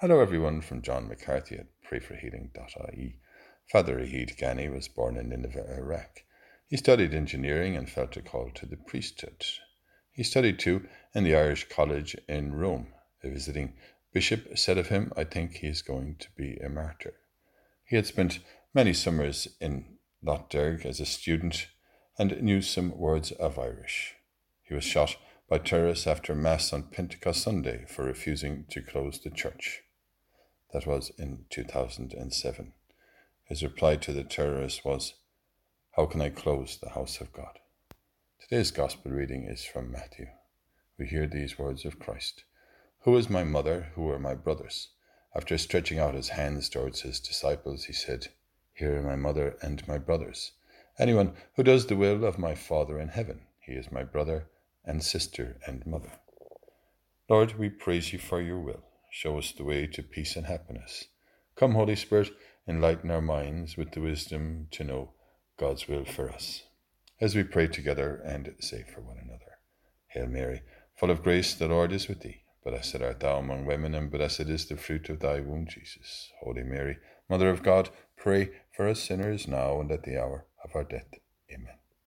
Hello, everyone, from John McCarthy at prayforhealing.ie. Father Ragheed Ganni was born in Nineveh, Iraq. He studied engineering and felt a call to the priesthood. He studied too in the Irish College in Rome. A visiting bishop said of him, I think he is going to be a martyr. He had spent many summers in Lough Derg as a student and knew some words of Irish. He was shot by terrorists after Mass on Pentecost Sunday for refusing to close the church. That was in 2007. His reply to the terrorists was, How can I close the house of God? Today's Gospel reading is from Matthew. We hear these words of Christ Who is my mother? Who are my brothers? After stretching out his hands towards his disciples, he said, Here are my mother and my brothers. Anyone who does the will of my Father in heaven, he is my brother and sister and mother. Lord, we praise you for your will. Show us the way to peace and happiness. Come, Holy Spirit, enlighten our minds with the wisdom to know God's will for us. As we pray together and say for one another Hail Mary, full of grace, the Lord is with thee. Blessed art thou among women, and blessed is the fruit of thy womb, Jesus. Holy Mary, Mother of God, pray for us sinners now and at the hour of our death. Amen.